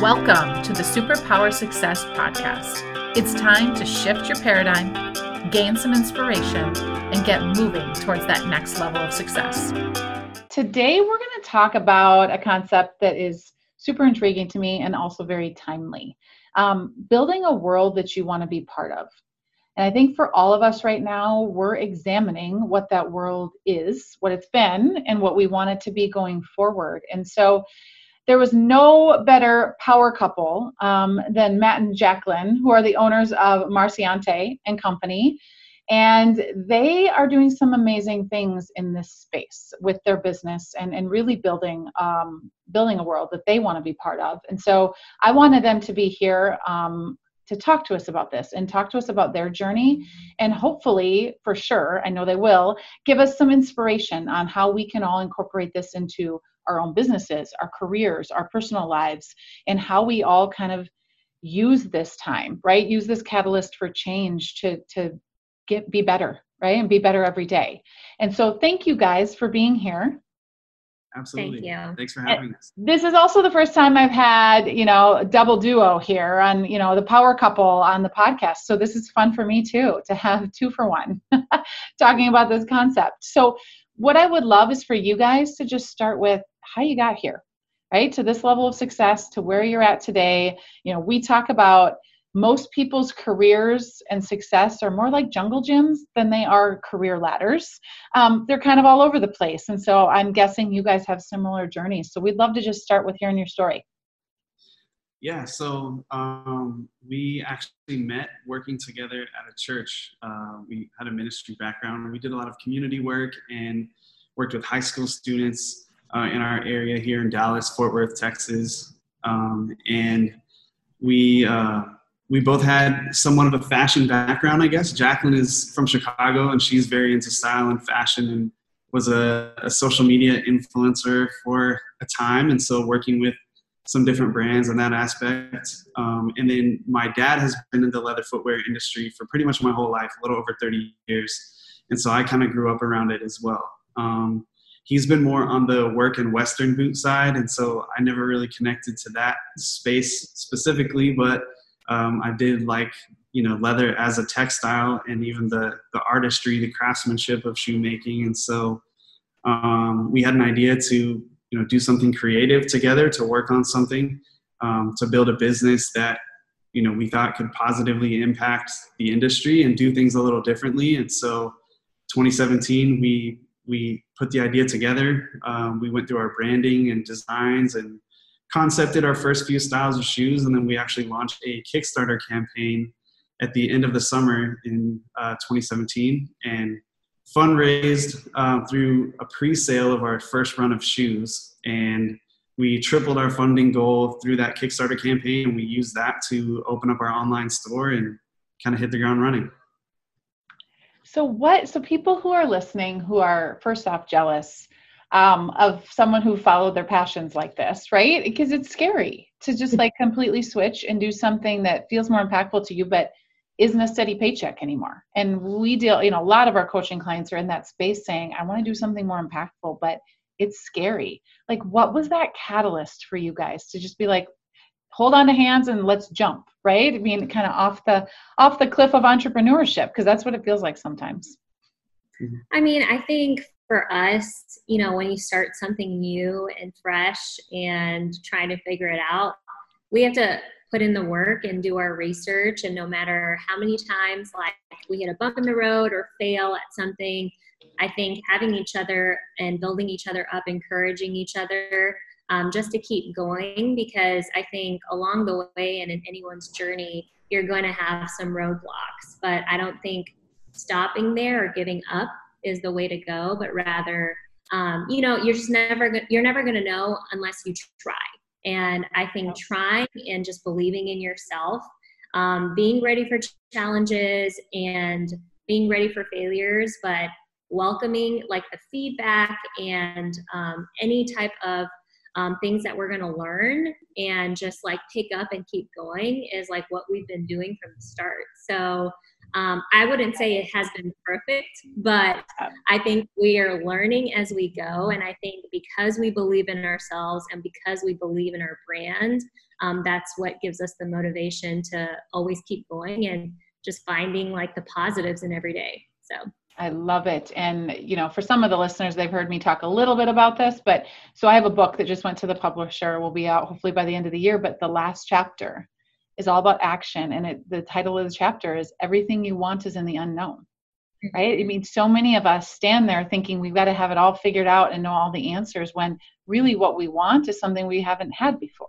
Welcome to the Superpower Success Podcast. It's time to shift your paradigm, gain some inspiration, and get moving towards that next level of success. Today, we're going to talk about a concept that is super intriguing to me and also very timely um, building a world that you want to be part of. And I think for all of us right now, we're examining what that world is, what it's been, and what we want it to be going forward. And so, there was no better power couple um, than Matt and Jacqueline, who are the owners of Marciante and Company. And they are doing some amazing things in this space with their business and, and really building um, building a world that they want to be part of. And so I wanted them to be here um, to talk to us about this and talk to us about their journey and hopefully for sure i know they will give us some inspiration on how we can all incorporate this into our own businesses, our careers, our personal lives, and how we all kind of use this time, right? Use this catalyst for change to to get be better, right? And be better every day. And so thank you guys for being here. Absolutely. Thank you. Thanks for having us. This is also the first time I've had, you know, a double duo here on, you know, the power couple on the podcast. So this is fun for me too, to have two for one talking about this concept. So what I would love is for you guys to just start with how you got here, right? To this level of success, to where you're at today. You know, we talk about most people's careers and success are more like jungle gyms than they are career ladders. Um, they're kind of all over the place. And so I'm guessing you guys have similar journeys. So we'd love to just start with hearing your story. Yeah, so um, we actually met working together at a church. Uh, we had a ministry background. We did a lot of community work and worked with high school students uh, in our area here in Dallas, Fort Worth, Texas, um, and we uh, we both had somewhat of a fashion background, I guess. Jacqueline is from Chicago, and she's very into style and fashion, and was a, a social media influencer for a time, and so working with some different brands in that aspect. Um, and then my dad has been in the leather footwear industry for pretty much my whole life, a little over 30 years. And so I kind of grew up around it as well. Um, he's been more on the work and western boot side and so i never really connected to that space specifically but um, i did like you know leather as a textile and even the the artistry the craftsmanship of shoemaking and so um, we had an idea to you know do something creative together to work on something um, to build a business that you know we thought could positively impact the industry and do things a little differently and so 2017 we we put the idea together. Um, we went through our branding and designs and concepted our first few styles of shoes, and then we actually launched a Kickstarter campaign at the end of the summer in uh, 2017 and fundraised uh, through a pre-sale of our first run of shoes and we tripled our funding goal through that kickstarter campaign and we used that to open up our online store and kind of hit the ground running so what? So people who are listening who are first off jealous um, of someone who followed their passions like this, right? Because it's scary to just like completely switch and do something that feels more impactful to you, but isn't a steady paycheck anymore. And we deal, you know, a lot of our coaching clients are in that space saying, I want to do something more impactful, but it's scary. Like, what was that catalyst for you guys to just be like, hold on to hands and let's jump right? I mean kind of off the off the cliff of entrepreneurship because that's what it feels like sometimes. Mm-hmm. i mean i think for us you know when you start something new and fresh and trying to figure it out we have to put in the work and do our research. And no matter how many times like we hit a bump in the road or fail at something i think having each other and building each other up encouraging each other um, just to keep going because I think along the way and in anyone's journey, you're going to have some roadblocks. But I don't think stopping there or giving up is the way to go, but rather, um, you know, you're just never you're never going to know unless you try. And I think trying and just believing in yourself, um, being ready for challenges and being ready for failures, but welcoming like the feedback and um, any type of um, things that we're going to learn and just like pick up and keep going is like what we've been doing from the start. So um, I wouldn't say it has been perfect, but I think we are learning as we go. And I think because we believe in ourselves and because we believe in our brand, um, that's what gives us the motivation to always keep going and just finding like the positives in every day. So I love it. And, you know, for some of the listeners, they've heard me talk a little bit about this, but so I have a book that just went to the publisher, will be out hopefully by the end of the year. But the last chapter is all about action. And it, the title of the chapter is Everything You Want is in the Unknown. Mm-hmm. Right? I mean, so many of us stand there thinking we've got to have it all figured out and know all the answers when really what we want is something we haven't had before.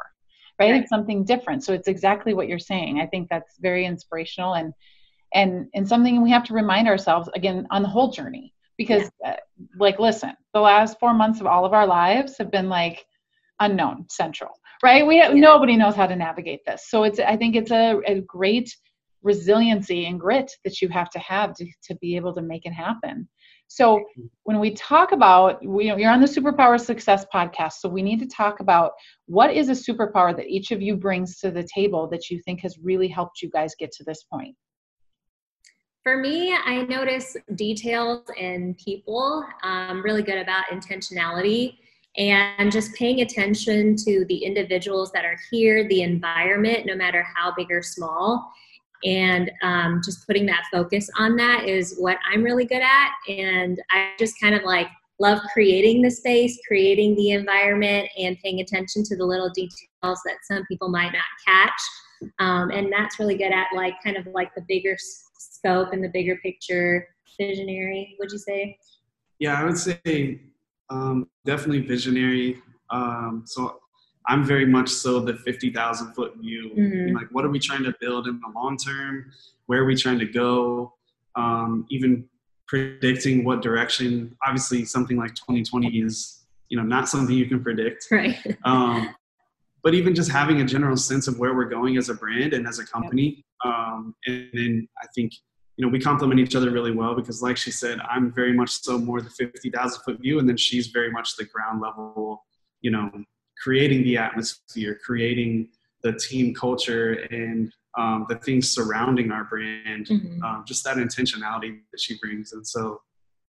Right? right. It's something different. So it's exactly what you're saying. I think that's very inspirational and and and something we have to remind ourselves again on the whole journey because yeah. uh, like listen the last four months of all of our lives have been like unknown central right we yeah. nobody knows how to navigate this so it's i think it's a, a great resiliency and grit that you have to have to, to be able to make it happen so mm-hmm. when we talk about we, you know, you're on the superpower success podcast so we need to talk about what is a superpower that each of you brings to the table that you think has really helped you guys get to this point for me, I notice details in people. I'm really good about intentionality and just paying attention to the individuals that are here, the environment, no matter how big or small. And um, just putting that focus on that is what I'm really good at. And I just kind of like love creating the space, creating the environment, and paying attention to the little details that some people might not catch. Um, and that's really good at like kind of like the bigger scope and the bigger picture visionary would you say? Yeah i would say um, definitely visionary. Um, so i'm very much so the 50000 foot view. Mm-hmm. like what are we trying to build in the long term? Where are we trying to go? Um, even predicting what direction obviously something like 2020 is you know not something you can predict. Right. Um, but even just having a general sense of where we're going as a brand and as a company um, and then i think you know, we complement each other really well because, like she said, I'm very much so more the 50,000 foot view, and then she's very much the ground level, you know, creating the atmosphere, creating the team culture, and um, the things surrounding our brand, mm-hmm. um, just that intentionality that she brings. And so,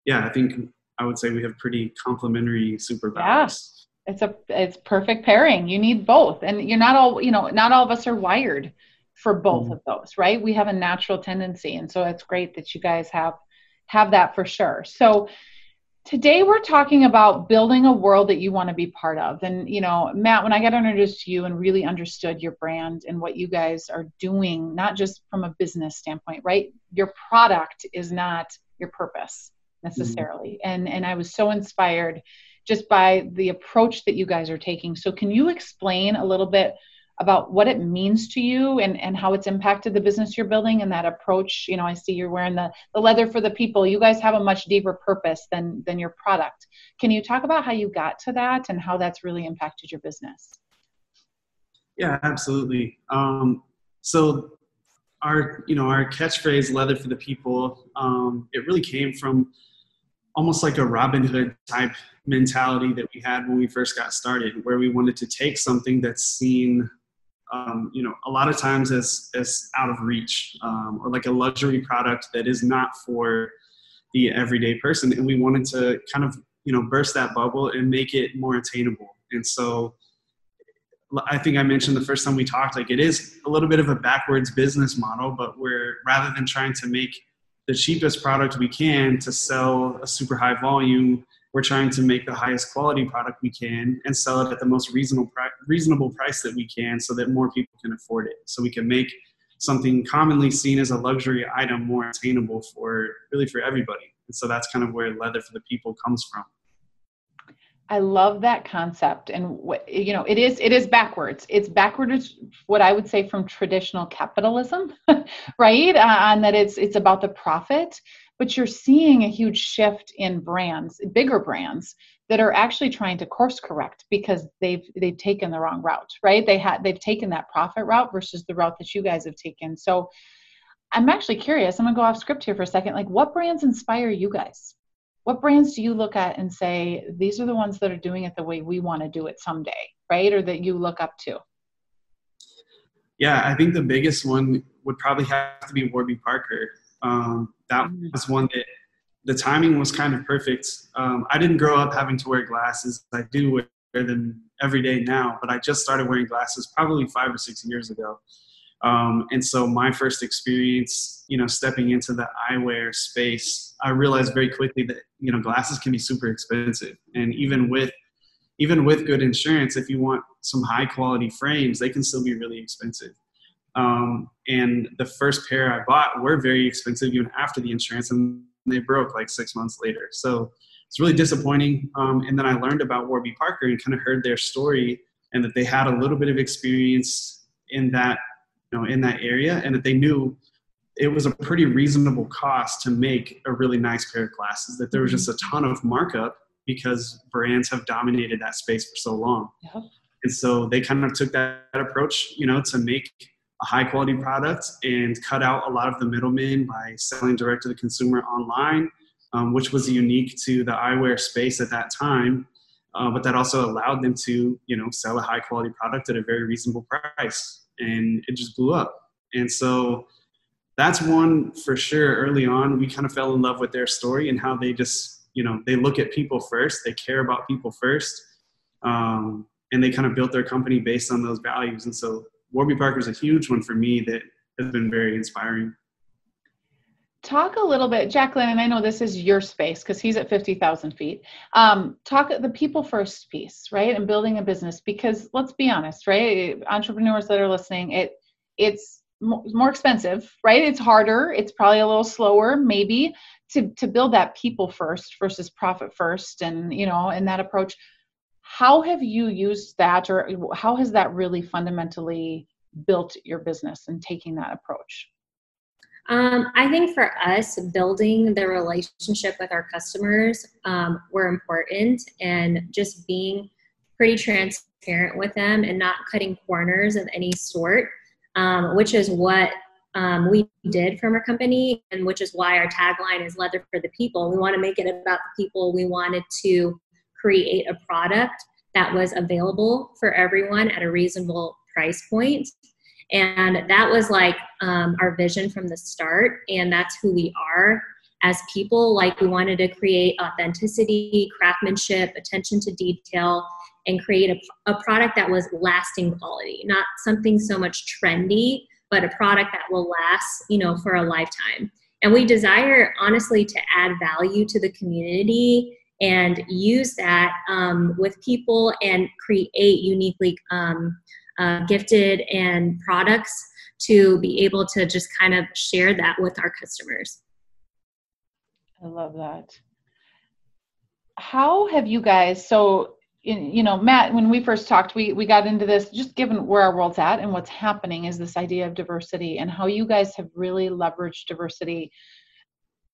yeah, I think I would say we have pretty complementary superpowers. Yeah. It's a it's perfect pairing. You need both, and you're not all you know. Not all of us are wired for both mm-hmm. of those right? We have a natural tendency and so it's great that you guys have have that for sure. So today we're talking about building a world that you want to be part of. And you know matt when i got introduced to you and really understood your brand and what you guys are doing not just from a business standpoint right? Your product is not your purpose necessarily. Mm-hmm. and and i was so inspired just by the approach that you guys are taking. So can you explain a little bit about what it means to you and, and how it's impacted the business you're building and that approach you know i see you're wearing the, the leather for the people. You guys have a much deeper purpose than than your product. Can you talk about how you got to that and how that's really impacted your business? Yeah absolutely. Um, so our you know our catchphrase leather for the people um, it really came from almost like a robin hood type mentality that we had when we first got started where we wanted to take something that's seen um, you know, a lot of times as as out of reach um, or like a luxury product that is not for the everyday person. And we wanted to kind of you know burst that bubble and make it more attainable. And so I think I mentioned the first time we talked, like it is a little bit of a backwards business model, but we're rather than trying to make the cheapest product we can to sell a super high volume we're trying to make the highest quality product we can and sell it at the most reasonable reasonable price that we can so that more people can afford it so we can make something commonly seen as a luxury item more attainable for really for everybody and so that's kind of where leather for the people comes from I love that concept, and you know, it is it is backwards. It's backwards, what I would say from traditional capitalism, right? Uh, and that it's it's about the profit, but you're seeing a huge shift in brands, bigger brands that are actually trying to course correct because they've they've taken the wrong route, right? They had they've taken that profit route versus the route that you guys have taken. So I'm actually curious. I'm gonna go off script here for a second. Like, what brands inspire you guys? What brands do you look at and say these are the ones that are doing it the way we want to do it someday, right? Or that you look up to? Yeah, I think the biggest one would probably have to be Warby Parker. Um, that mm-hmm. was one that the timing was kind of perfect. Um, I didn't grow up having to wear glasses. I do wear them every day now, but I just started wearing glasses probably five or six years ago. Um, and so my first experience, you know, stepping into the eyewear space, I realized very quickly that you know glasses can be super expensive, and even with even with good insurance, if you want some high quality frames, they can still be really expensive. Um, and the first pair I bought were very expensive even after the insurance, and they broke like six months later. So it's really disappointing. Um, and then I learned about Warby Parker and kind of heard their story, and that they had a little bit of experience in that, you know, in that area, and that they knew it was a pretty reasonable cost to make a really nice pair of glasses. That there was just a ton of markup because brands have dominated that space for so long. Yep. And so they kind of took that approach, you know, to make a high quality product and cut out a lot of the middlemen by selling direct to the consumer online, um, which was unique to the eyewear space at that time. Uh, but that also allowed them to, you know, sell a high quality product at a very reasonable price, and it just blew up. And so that's one for sure. Early on, we kind of fell in love with their story and how they just, you know, they look at people first, they care about people first, um, and they kind of built their company based on those values. And so Warby Parker is a huge one for me that has been very inspiring. Talk a little bit, Jacqueline, and I know this is your space because he's at 50,000 feet. Um, talk the people first piece, right? And building a business because let's be honest, right? Entrepreneurs that are listening, it it's more expensive, right? It's harder. It's probably a little slower, maybe, to to build that people first versus profit first, and you know, and that approach how have you used that or how has that really fundamentally built your business and taking that approach? Um, i think for us building the relationship with our customers um, were important and just being pretty transparent with them and not cutting corners of any sort um, which is what um, we did from our company and which is why our tagline is leather for the people. We want to make it about the people. We wanted to create a product that was available for everyone at a reasonable price point. And that was like um, our vision from the start. And that's who we are as people. Like we wanted to create authenticity, craftsmanship, attention to detail, and create a, a product that was lasting quality, not something so much trendy, but a product that will last, you know, for a lifetime. And we desire, honestly, to add value to the community and use that um, with people and create uniquely um, uh, gifted and products to be able to just kind of share that with our customers. I love that. How have you guys, so in, you know, Matt, when we first talked, we, we got into this, just given where our world's at and what's happening is this idea of diversity and how you guys have really leveraged diversity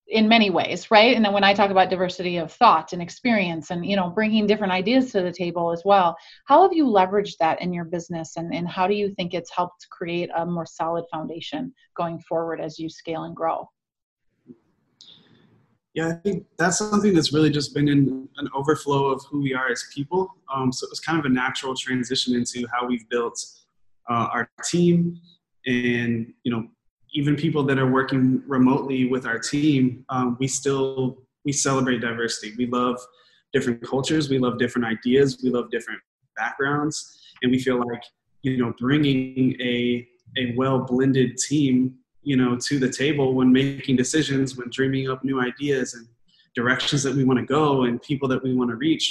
in many ways right? And then when i talk about diversity of thought and experience and you know bringing different ideas to the table as well how have you leveraged that in your business and, and how do you think it's helped create a more solid foundation going forward as you scale and grow? Yeah i think that's something that's really just been in an overflow of who we are as people. Um, so it was kind of a natural transition into how we've built uh, our team and you know even people that are working remotely with our team, um, we still we celebrate diversity. We love different cultures. We love different ideas. We love different backgrounds, and we feel like you know bringing a a well blended team you know to the table when making decisions, when dreaming up new ideas and directions that we want to go and people that we want to reach.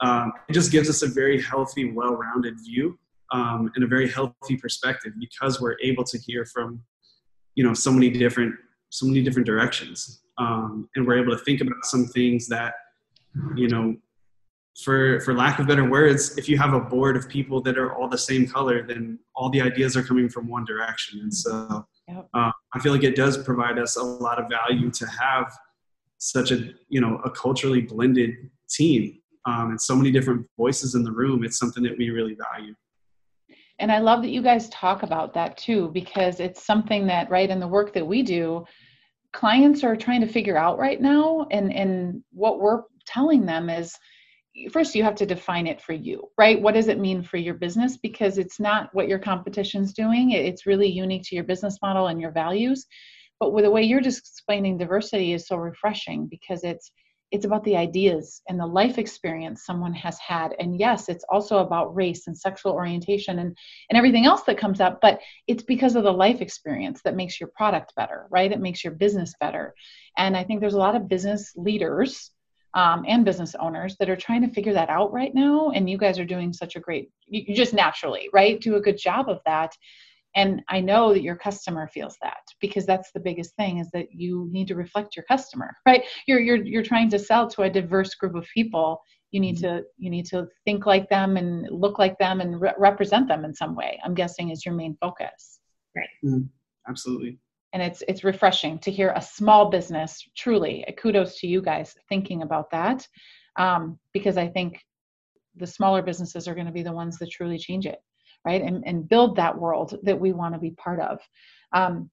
Um, it just gives us a very healthy, well-rounded view um, and a very healthy perspective because we're able to hear from you know so many different so many different directions. Um, and we're able to think about some things that you know for for lack of better words if you have a board of people that are all the same color then all the ideas are coming from one direction. And so uh, i feel like it does provide us a lot of value to have such a you know a culturally blended team. Um, and so many different voices in the room it's something that we really value and i love that you guys talk about that too because it's something that right in the work that we do clients are trying to figure out right now and and what we're telling them is first you have to define it for you right? What does it mean for your business? Because it's not what your competition's doing. It's really unique to your business model and your values. But with the way you're just explaining diversity is so refreshing because it's it's about the ideas and the life experience someone has had. And yes it's also about race and sexual orientation and and everything else that comes up but it's because of the life experience that makes your product better right? It makes your business better. And i think there's a lot of business leaders um, and business owners that are trying to figure that out right now. And you guys are doing such a great you just naturally right do a good job of that and i know that your customer feels that because that's the biggest thing is that you need to reflect your customer right? You're you're you're trying to sell to a diverse group of people. You need mm-hmm. to you need to think like them and look like them and re- represent them in some way i'm guessing is your main focus. Right. Mm-hmm. absolutely. And it's it's refreshing to hear a small business truly kudos to you guys thinking about that um, because i think the smaller businesses are going to be the ones that truly change it right and, and build that world that we want to be part of um,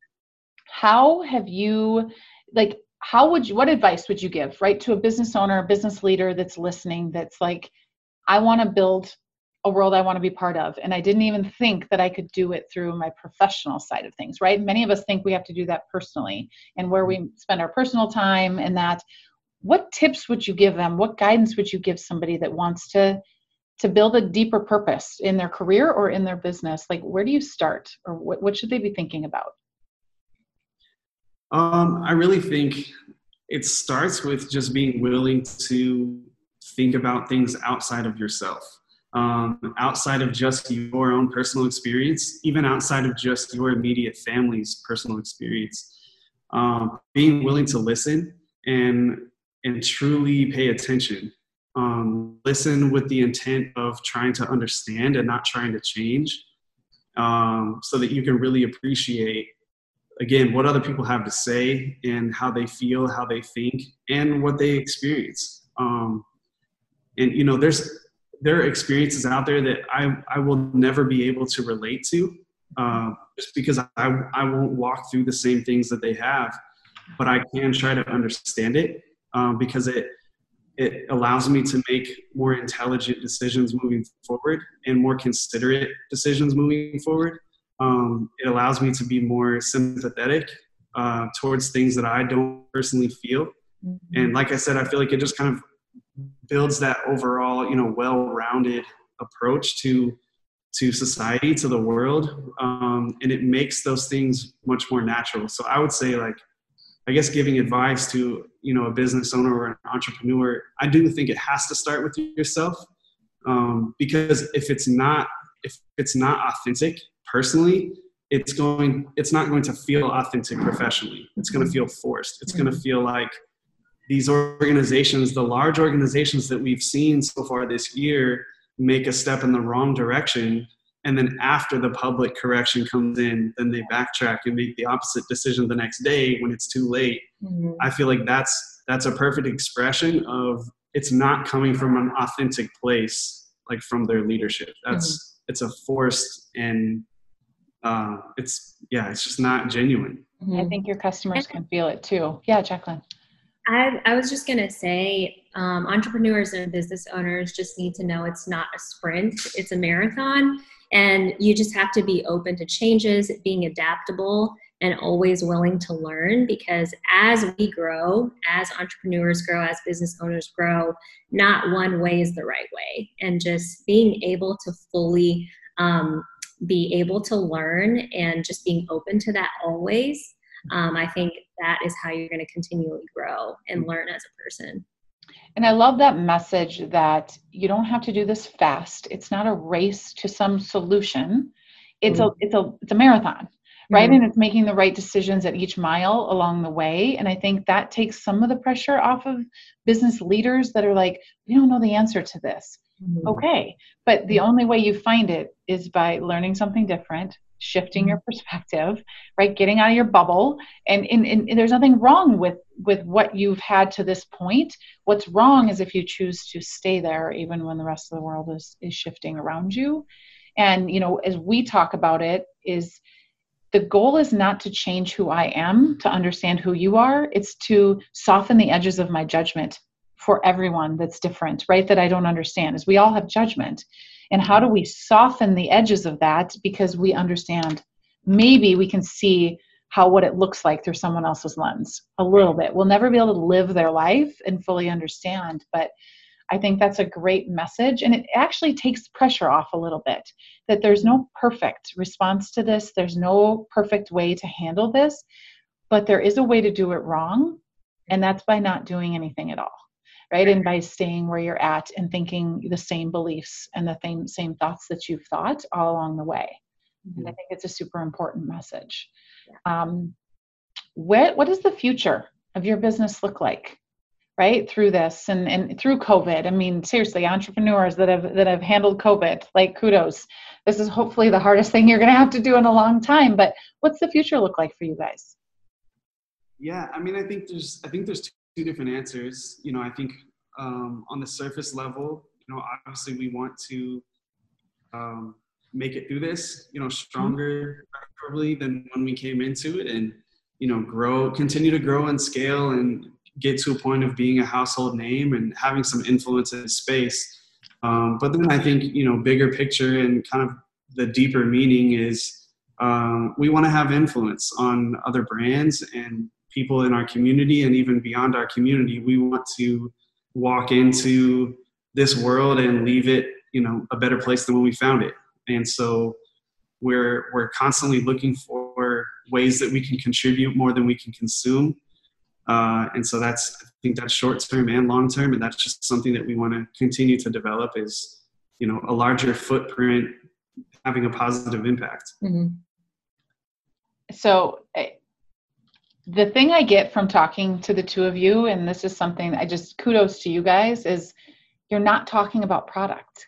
how have you like how would you what advice would you give right to a business owner a business leader that's listening that's like i want to build a world I want to be part of. And I didn't even think that I could do it through my professional side of things, right? Many of us think we have to do that personally and where we spend our personal time and that. What tips would you give them? What guidance would you give somebody that wants to to build a deeper purpose in their career or in their business? Like where do you start or what, what should they be thinking about? Um, i really think it starts with just being willing to think about things outside of yourself. Um, outside of just your own personal experience even outside of just your immediate family's personal experience. Um, being willing to listen and and truly pay attention um, listen with the intent of trying to understand and not trying to change um, so that you can really appreciate again what other people have to say and how they feel how they think and what they experience. Um, and you know there's there are experiences out there that i i will never be able to relate to uh, just because I, I won't walk through the same things that they have but i can try to understand it um, because it it allows me to make more intelligent decisions moving forward and more considerate decisions moving forward. Um, it allows me to be more sympathetic uh, towards things that I don't personally feel. Mm-hmm. And like I said, I feel like it just kind of builds that overall, you know, well-rounded approach to to society, to the world, um, and it makes those things much more natural. So I would say, like, I guess giving advice to you know a business owner or an entrepreneur, I do think it has to start with yourself um, because if it's not if it's not authentic personally, it's going it's not going to feel authentic professionally. It's going to feel forced. It's going to feel like these organizations, the large organizations that we've seen so far this year, make a step in the wrong direction and then after the public correction comes in then they backtrack and make the opposite decision the next day when it's too late mm-hmm. i feel like that's that's a perfect expression of it's not coming from an authentic place like from their leadership that's mm-hmm. it's a forced and uh, it's yeah it's just not genuine mm-hmm. i think your customers can feel it too yeah jacqueline I, I was just going to say um, entrepreneurs and business owners just need to know it's not a sprint, it's a marathon. And you just have to be open to changes, being adaptable, and always willing to learn because as we grow, as entrepreneurs grow, as business owners grow, not one way is the right way. And just being able to fully um, be able to learn and just being open to that always, um, I think that is how you're going to continually grow and learn as a person. And I love that message that you don't have to do this fast. It's not a race to some solution. It's mm-hmm. a it's a it's a marathon, right? Mm-hmm. And it's making the right decisions at each mile along the way. And I think that takes some of the pressure off of business leaders that are like, we don't know the answer to this. Mm-hmm. Okay. But the only way you find it is by learning something different, shifting your mm-hmm. perspective right getting out of your bubble and, and, and, there's nothing wrong with with what you've had to this point what's wrong is if you choose to stay there even when the rest of the world is is shifting around you and you know as we talk about it is the goal is not to change who i am to understand who you are. It's to soften the edges of my judgment for everyone that's different right that i don't understand is we all have judgment. And how do we soften the edges of that? Because we understand maybe we can see how what it looks like through someone else's lens a little bit. We'll never be able to live their life and fully understand, but I think that's a great message. And it actually takes pressure off a little bit that there's no perfect response to this, there's no perfect way to handle this, but there is a way to do it wrong. And that's by not doing anything at all. Right. And by staying where you're at and thinking the same beliefs and the same, same thoughts that you've thought all along the way. Mm-hmm. And I think it's a super important message. Um, what, what does the future of your business look like? Right through this and, and through covid. I mean seriously entrepreneurs that have that have handled covid like kudos. This is hopefully the hardest thing you're going to have to do in a long time but what's the future look like for you guys? Yeah i mean i think there's i think there's two different answers. You know i think um, on the surface level you know obviously we want to um, make it through this you know stronger probably than when we came into it and you know grow continue to grow and scale and get to a point of being a household name and having some influence in space. Um, but then I think, you know, bigger picture and kind of the deeper meaning is um, we want to have influence on other brands and people in our community and even beyond our community. We want to walk into this world and leave it, you know, a better place than when we found it. And so we're we're constantly looking for ways that we can contribute more than we can consume uh, and so that's I think that's short term and long term, and that's just something that we want to continue to develop is you know a larger footprint having a positive impact. Mm-hmm. So eh, the thing I get from talking to the two of you, and this is something I just kudos to you guys, is you're not talking about product.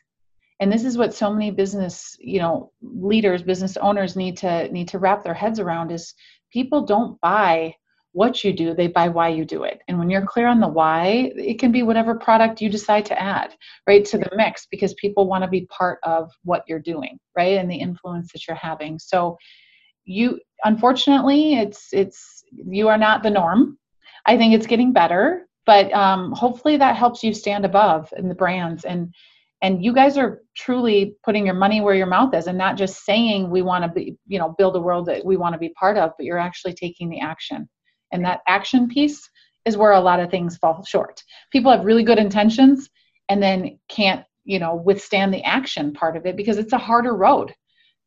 And this is what so many business, you know, leaders, business owners need to need to wrap their heads around is people don't buy what you do, they buy why you do it. And when you're clear on the why, it can be whatever product you decide to add, right, to the mix because people want to be part of what you're doing, right, and the influence that you're having. So you unfortunately it's it's you are not the norm. I think it's getting better, but um, hopefully that helps you stand above in the brands and and you guys are truly putting your money where your mouth is and not just saying we want to be you know build a world that we want to be part of but you're actually taking the action and that action piece is where a lot of things fall short. People have really good intentions and then can't, you know, withstand the action part of it because it's a harder road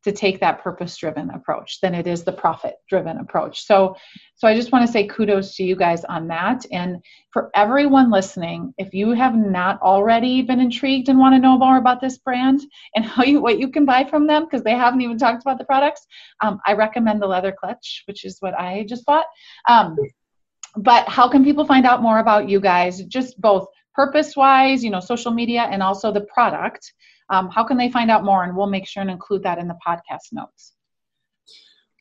to take that purpose driven approach than it is the profit driven approach. So so I just want to say kudos to you guys on that and for everyone listening, if you have not already been intrigued and want to know more about this brand and how you what you can buy from them because they haven't even talked about the products, um, I recommend the leather clutch, which is what I just bought. Um, but how can people find out more about you guys just both purpose wise, you know, social media and also the product? um, how can they find out more? And we'll make sure and include that in the podcast notes.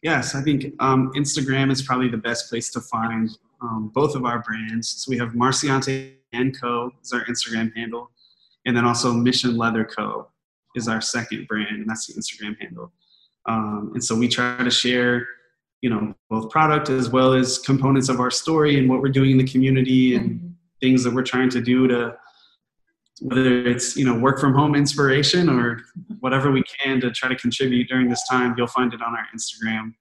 Yes, I think um, Instagram is probably the best place to find um, both of our brands. So we have Marciante and Co. is our Instagram handle, and then also Mission Leather Co. is our second brand, and that's the Instagram handle. Um, and so we try to share, you know, both product as well as components of our story and what we're doing in the community and mm-hmm. Things that we're trying to do to whether it's you know work from home inspiration or whatever we can to try to contribute during this time you'll find it on our instagram.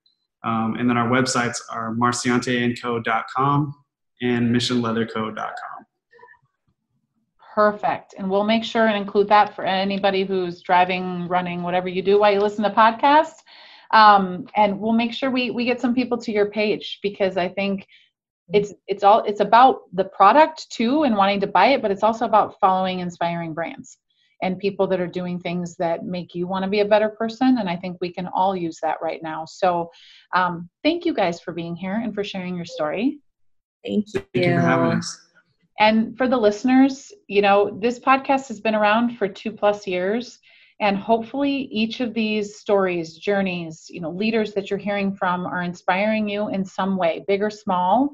Um, and then our websites are marcianteandco.com and missionleatherco.com perfect. And we'll make sure and include that for anybody who's driving running whatever you do while you listen to podcasts. Um, and we'll make sure we, we get some people to your page because i think it's it's all it's about the product too and wanting to buy it but it's also about following inspiring brands and people that are doing things that make you want to be a better person and i think we can all use that right now. So um, thank you guys for being here and for sharing your story. Thank you, thank you for having us. And for the listeners you know this podcast has been around for two plus years and hopefully each of these stories journeys you know leaders that you're hearing from are inspiring you in some way big or small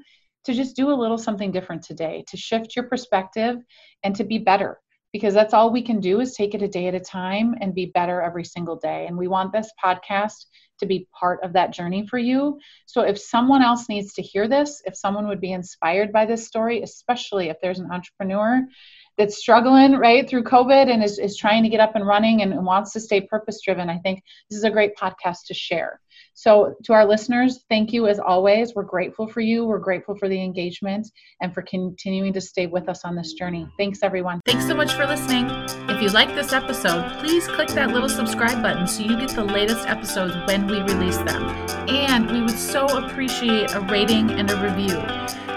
to just do a little something different today, to shift your perspective and to be better. Because that's all we can do is take it a day at a time and be better every single day. And we want this podcast to be part of that journey for you. So if someone else needs to hear this, if someone would be inspired by this story, especially if there's an entrepreneur that's struggling right through COVID and is, is trying to get up and running and, and wants to stay purpose driven, I think this is a great podcast to share. So, to our listeners, thank you as always. We're grateful for you. We're grateful for the engagement and for continuing to stay with us on this journey. Thanks, everyone. Thanks so much for listening. If you like this episode, please click that little subscribe button so you get the latest episodes when we release them. And we would so appreciate a rating and a review.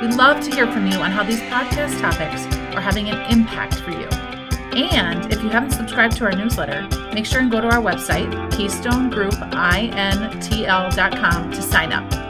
We'd love to hear from you on how these podcast topics are having an impact for you. And if you haven't subscribed to our newsletter, make sure and go to our website, keystonegroupintl.com, to sign up.